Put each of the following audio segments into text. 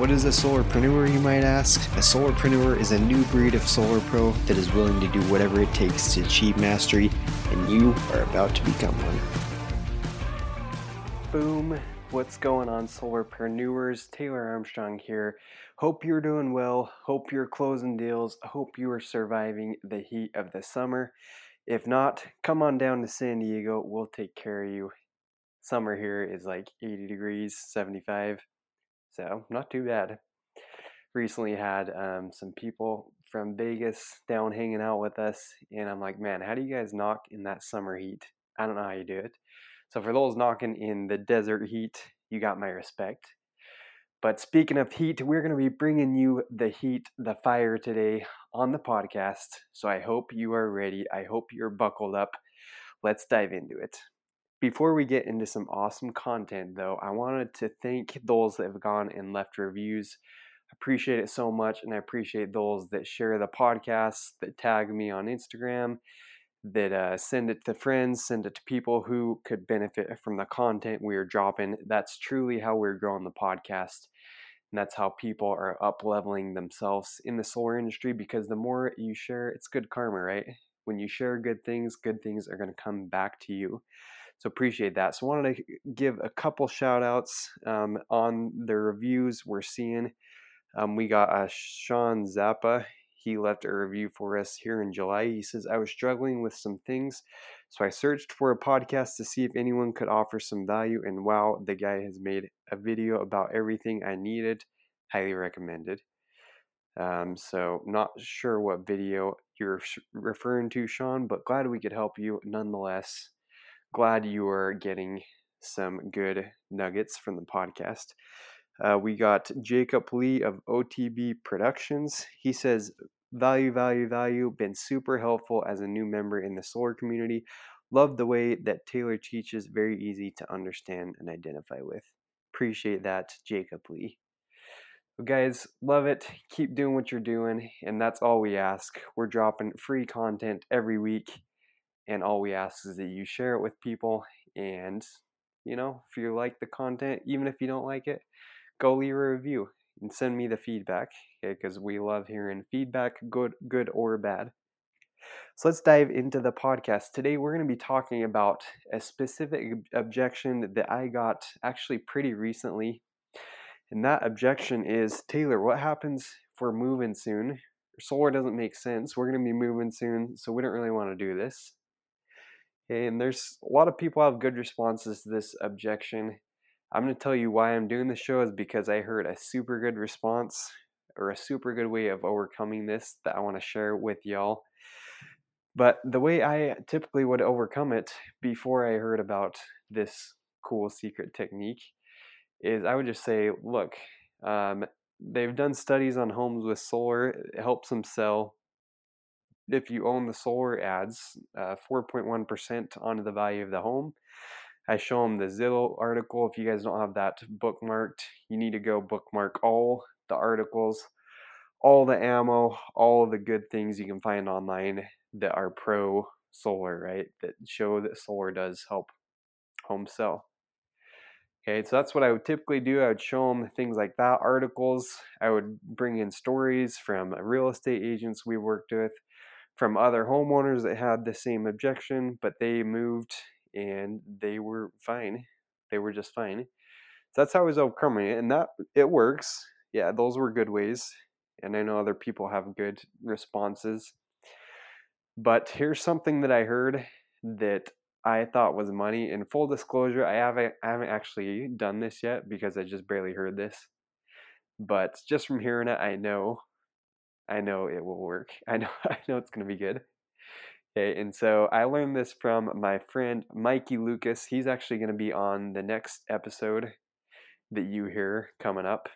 What is a solarpreneur, you might ask? A solarpreneur is a new breed of solar pro that is willing to do whatever it takes to achieve mastery, and you are about to become one. Boom. What's going on, solarpreneurs? Taylor Armstrong here. Hope you're doing well. Hope you're closing deals. Hope you are surviving the heat of the summer. If not, come on down to San Diego. We'll take care of you. Summer here is like 80 degrees, 75 so not too bad. Recently had um, some people from Vegas down hanging out with us, and I'm like, man, how do you guys knock in that summer heat? I don't know how you do it. So for those knocking in the desert heat, you got my respect. But speaking of heat, we're going to be bringing you the heat, the fire today on the podcast. So I hope you are ready. I hope you're buckled up. Let's dive into it. Before we get into some awesome content, though, I wanted to thank those that have gone and left reviews. I appreciate it so much, and I appreciate those that share the podcast, that tag me on Instagram, that uh, send it to friends, send it to people who could benefit from the content we are dropping. That's truly how we're growing the podcast. And that's how people are up leveling themselves in the solar industry because the more you share, it's good karma, right? When you share good things, good things are going to come back to you. So appreciate that. So I wanted to give a couple shout outs um, on the reviews we're seeing. Um, we got uh, Sean Zappa. He left a review for us here in July. He says, I was struggling with some things, so I searched for a podcast to see if anyone could offer some value. And wow, the guy has made a video about everything I needed. Highly recommended. Um, so, not sure what video you're referring to, Sean, but glad we could help you nonetheless glad you are getting some good nuggets from the podcast. Uh, we got Jacob Lee of OTB Productions. He says, Value, value, value. Been super helpful as a new member in the solar community. Love the way that Taylor teaches. Very easy to understand and identify with. Appreciate that, Jacob Lee. Well, guys, love it. Keep doing what you're doing. And that's all we ask. We're dropping free content every week. And all we ask is that you share it with people. And, you know, if you like the content, even if you don't like it, go leave a review and send me the feedback. Okay, because we love hearing feedback, good, good or bad. So let's dive into the podcast. Today we're going to be talking about a specific objection that I got actually pretty recently. And that objection is Taylor, what happens if we're moving soon? Solar doesn't make sense. We're going to be moving soon, so we don't really want to do this. And there's a lot of people have good responses to this objection. I'm going to tell you why I'm doing this show is because I heard a super good response or a super good way of overcoming this that I want to share with y'all. But the way I typically would overcome it before I heard about this cool secret technique is I would just say, look, um, they've done studies on homes with solar, it helps them sell if you own the solar adds uh, 4.1% onto the value of the home. I show them the Zillow article. If you guys don't have that bookmarked, you need to go bookmark all the articles, all the ammo, all the good things you can find online that are pro solar, right? That show that solar does help home sell. Okay, so that's what I would typically do. I would show them things like that, articles. I would bring in stories from real estate agents we worked with, from other homeowners that had the same objection, but they moved and they were fine. They were just fine. So that's how I was overcoming it, and that it works. Yeah, those were good ways, and I know other people have good responses. But here's something that I heard that I thought was money. In full disclosure, I haven't I haven't actually done this yet because I just barely heard this. But just from hearing it, I know I know it will work. I know I know it's going to be good. Okay, and so I learned this from my friend Mikey Lucas. He's actually going to be on the next episode that you hear coming up.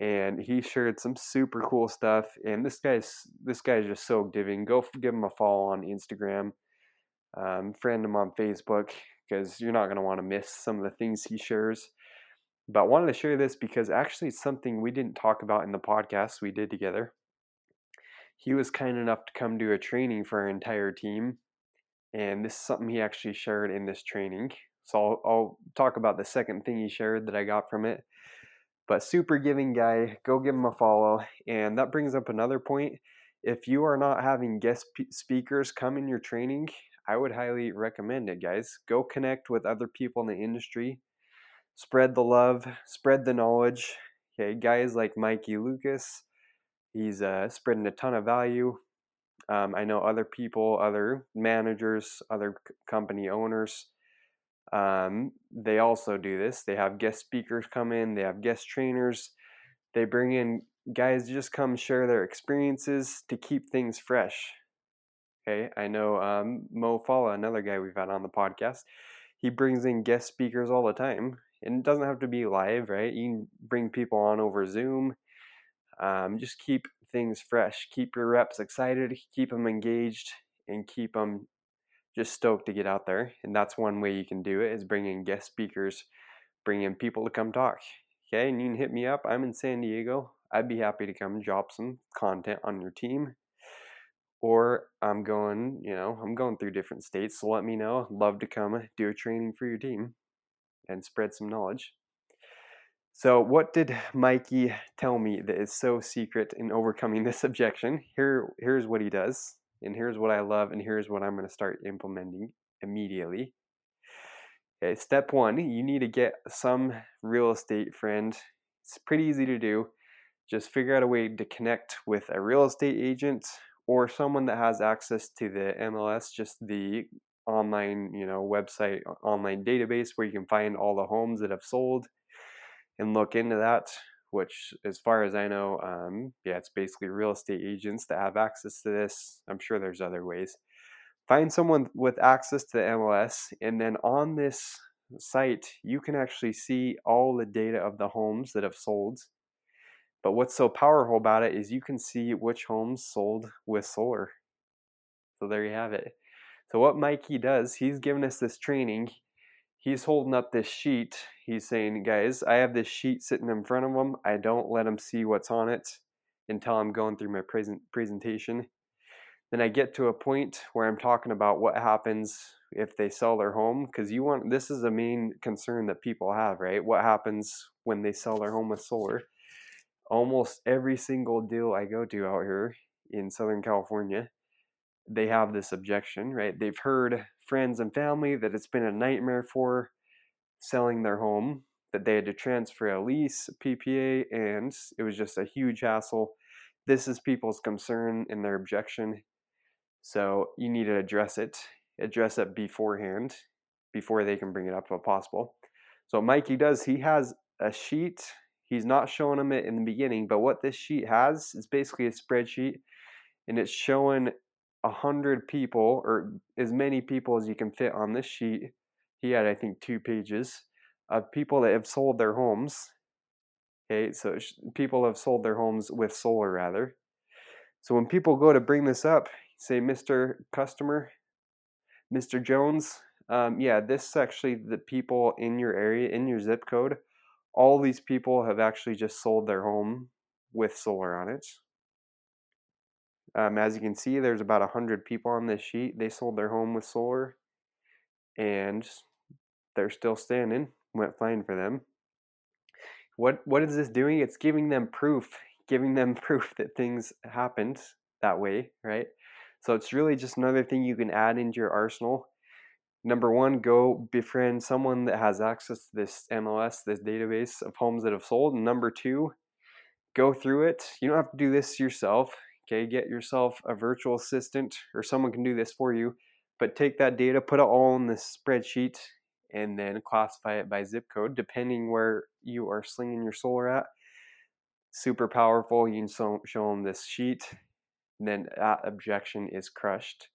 and he shared some super cool stuff. And this guy's this guy's just so giving. Go give him a follow on Instagram, um, friend him on Facebook because you're not going to want to miss some of the things he shares. But I wanted to share this because actually it's something we didn't talk about in the podcast we did together. He was kind enough to come do a training for our entire team, and this is something he actually shared in this training. So I'll, I'll talk about the second thing he shared that I got from it. But super giving guy, go give him a follow. And that brings up another point. If you are not having guest speakers come in your training, I would highly recommend it, guys. Go connect with other people in the industry. Spread the love, spread the knowledge. Okay, guys like Mikey Lucas, he's uh, spreading a ton of value. Um, I know other people, other managers, other company owners um, they also do this. They have guest speakers come in, they have guest trainers. They bring in guys just come share their experiences to keep things fresh. Okay, I know um, Mo Fala, another guy we've had on the podcast, he brings in guest speakers all the time. And it doesn't have to be live, right? You can bring people on over Zoom. Um, just keep things fresh. Keep your reps excited, keep them engaged, and keep them just stoked to get out there. And that's one way you can do it is bring in guest speakers, bring in people to come talk. Okay, and you can hit me up. I'm in San Diego. I'd be happy to come drop some content on your team. Or I'm going, you know, I'm going through different states, so let me know. Love to come do a training for your team and spread some knowledge. So, what did Mikey tell me that is so secret in overcoming this objection? Here, here's what he does and here's what I love, and here's what I'm going to start implementing immediately. Okay, step one, you need to get some real estate friend. It's pretty easy to do. Just figure out a way to connect with a real estate agent or someone that has access to the MLS, just the online, you know, website, online database where you can find all the homes that have sold and look into that which, as far as I know, um, yeah, it's basically real estate agents that have access to this. I'm sure there's other ways. Find someone with access to the MLS, and then on this site, you can actually see all the data of the homes that have sold. But what's so powerful about it is you can see which homes sold with solar. So there you have it. So what Mikey does, he's given us this training he's holding up this sheet. He's saying, guys, I have this sheet sitting in front of him. I don't let him see what's on it until I'm going through my present presentation. Then I get to a point where I'm talking about what happens if they sell their home because you want this is a main concern that people have, right? What happens when they sell their home with solar? Almost every single deal I go to out here in Southern California, they have this objection, right? They've heard friends and family that it's been a nightmare for selling their home, that they had to transfer a lease, PPA, and it was just a huge hassle. This is people's concern and their objection. So you need to address it, address it beforehand, before they can bring it up if possible. So Mikey does, he has a sheet. He's not showing them it in the beginning, but what this sheet has is basically a spreadsheet and it's showing a hundred people or as many people as you can fit on this sheet. He had, I think, two pages of people that have sold their homes. Okay, so people have sold their homes with solar rather. So when people go to bring this up, say, Mr. Customer, Mr. Jones, um, yeah, this is actually the people in your area, in your zip code. All these people have actually just sold their home with solar on it. Um, as you can see, there's about 100 people on this sheet. They sold their home with solar and they're still standing. Went fine for them. What What is this doing? It's giving them proof, giving them proof that things happened that way, right? So it's really just another thing you can add into your arsenal. Number one, go befriend someone that has access to this MLS, this database of homes that have sold. And number two, go through it. You don't have to do this yourself. Okay, get yourself a virtual assistant or someone can do this for you. But take that data, put it all in this spreadsheet, and then classify it by zip code depending where you are slinging your solar at. Super powerful. You can show them this sheet, then that objection is crushed.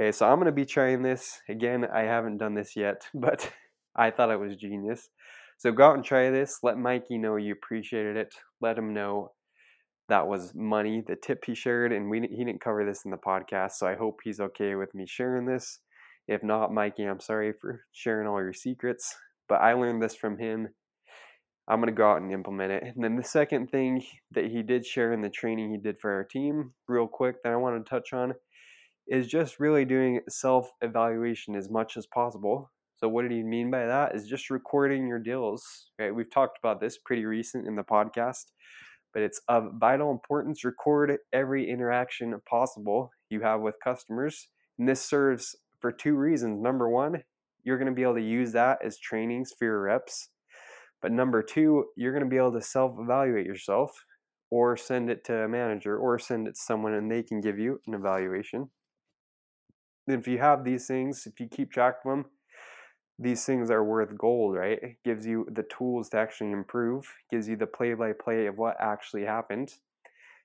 Okay, so I'm going to be trying this. Again, I haven't done this yet, but I thought it was genius. So go out and try this. Let Mikey know you appreciated it. Let him know that was money, the tip he shared, and we he didn't cover this in the podcast. So I hope he's okay with me sharing this. If not, Mikey, I'm sorry for sharing all your secrets, but I learned this from him. I'm to go out and implement it. And then the second thing that he did share in the training he did for our team, real quick, that I want to touch on is just really doing self evaluation as much as possible. So, what did he mean by that? Is just recording your deals. Right? We've talked about this pretty recent in the podcast, but it's of vital importance. Record every interaction possible you have with customers. And this serves for two reasons. Number one, you're going to be able to use that as trainings for your reps. But number two, you're going to be able to self evaluate yourself or send it to a manager or send it to someone and they can give you an evaluation if you have these things, if you keep track of them, these things are worth gold, right? It gives you the tools to actually improve, gives you the play by play of what actually happened.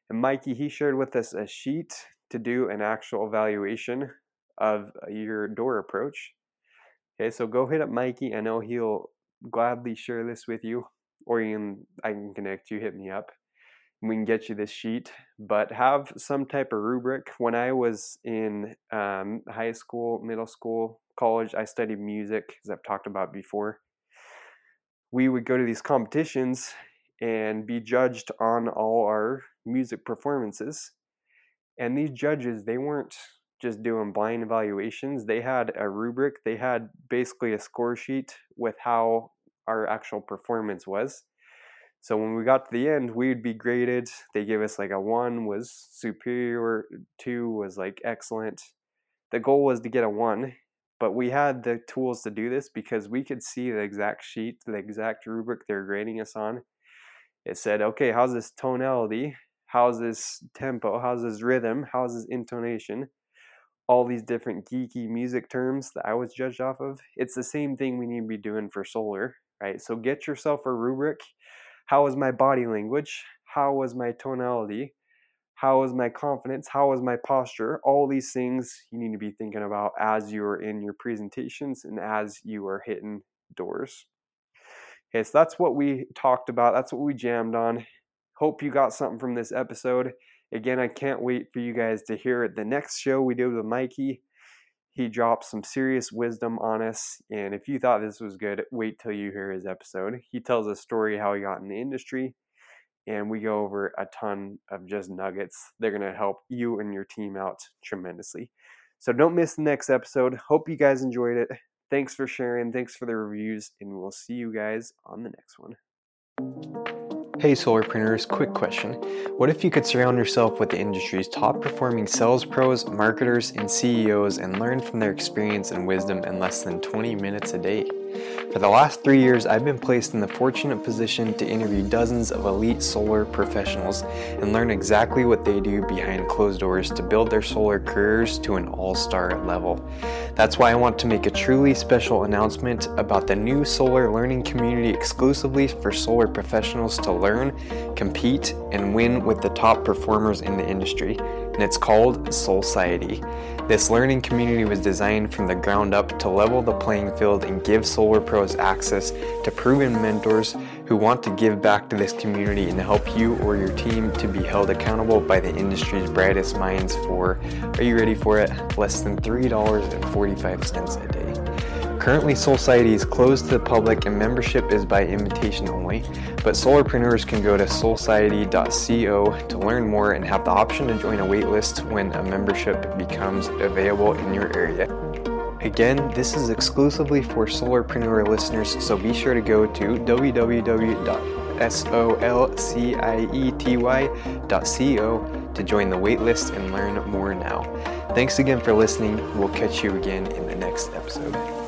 And Mikey, he shared with us a sheet to do an actual evaluation of your door approach. Okay, so go hit up Mikey. I know he'll gladly share this with you, or you can I can connect you, hit me up we can get you this sheet, but have some type of rubric. When I was in um, high school, middle school, college, I studied music, as I've talked about before. We would go to these competitions and be judged on all our music performances. And these judges, they weren't just doing blind evaluations, they had a rubric, they had basically a score sheet with how our actual performance was so when we got to the end, we'd be graded. They gave us like a one was superior, two was like excellent. The goal was to get a one, but we had the tools to do this because we could see the exact sheet, the exact rubric they're grading us on. It said, okay, how's this tonality? How's this tempo? How's this rhythm? How's this intonation? All these different geeky music terms that I was judged off of. It's the same thing we need to be doing for solar, right? So get yourself a rubric how was my body language? How was my tonality? How was my confidence? How was my posture? All these things you need to be thinking about as you're in your presentations and as you are hitting doors. Okay, so that's what we talked about. That's what we jammed on. Hope you got something from this episode. Again, I can't wait for you guys to hear it. The next show we do with Mikey, he drops some serious wisdom on us. And if you thought this was good, wait till you hear his episode. He tells a story how he got in the industry, and we go over a ton of just nuggets. They're going to help you and your team out tremendously. So don't miss the next episode. Hope you guys enjoyed it. Thanks for sharing. Thanks for the reviews, and we'll see you guys on the next one. Hey Solarpreneurs, quick question. What if you could surround yourself with the industry's top performing sales pros, marketers, and CEOs and learn from their experience and wisdom in less than 20 minutes a day? For the last three years, I've been placed in the fortunate position to interview dozens of elite solar professionals and learn exactly what they do behind closed doors to build their solar careers to an all star level. That's why I want to make a truly special announcement about the new solar learning community exclusively for solar professionals to learn, compete, and win with the top performers in the industry and it's called Solciety. This learning community was designed from the ground up to level the playing field and give solar pros access to proven mentors who want to give back to this community and help you or your team to be held accountable by the industry's brightest minds for, are you ready for it? Less than $3.45 a day. Currently, Solciety is closed to the public and membership is by invitation only, but solarpreneurs can go to solciety.co to learn more and have the option to join a waitlist when a membership becomes available in your area. Again, this is exclusively for solarpreneur listeners, so be sure to go to www.solciety.co to join the waitlist and learn more now. Thanks again for listening. We'll catch you again in the next episode.